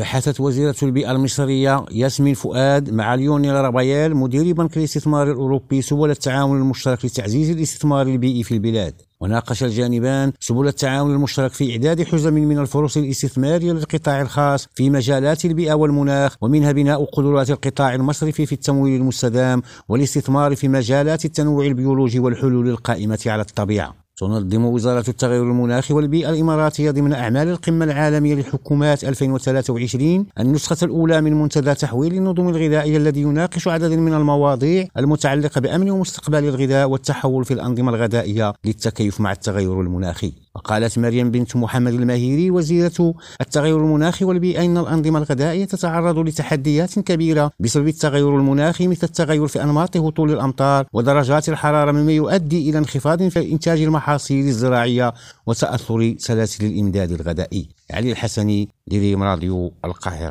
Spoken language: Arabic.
بحثت وزيرة البيئة المصرية ياسمين فؤاد مع ليونيل رابايال مدير بنك الاستثمار الأوروبي سبل التعاون المشترك لتعزيز الاستثمار البيئي في البلاد. وناقش الجانبان سبل التعاون المشترك في إعداد حزم من الفرص الاستثمارية للقطاع الخاص في مجالات البيئة والمناخ ومنها بناء قدرات القطاع المصرفي في التمويل المستدام والاستثمار في مجالات التنوع البيولوجي والحلول القائمة على الطبيعة. تنظم وزارة التغير المناخي والبيئة الإماراتية ضمن أعمال القمة العالمية للحكومات 2023 النسخة الأولى من منتدى تحويل النظم الغذائية الذي يناقش عددا من المواضيع المتعلقة بأمن ومستقبل الغذاء والتحول في الأنظمة الغذائية للتكيف مع التغير المناخي. وقالت مريم بنت محمد الماهيري وزيرة التغير المناخي والبيئة إن الأنظمة الغذائية تتعرض لتحديات كبيرة بسبب التغير المناخي مثل التغير في أنماط هطول الأمطار ودرجات الحرارة مما يؤدي إلى انخفاض في إنتاج المحاصيل الزراعية وتأثر سلاسل الإمداد الغذائي. علي الحسني لريم راديو القاهرة.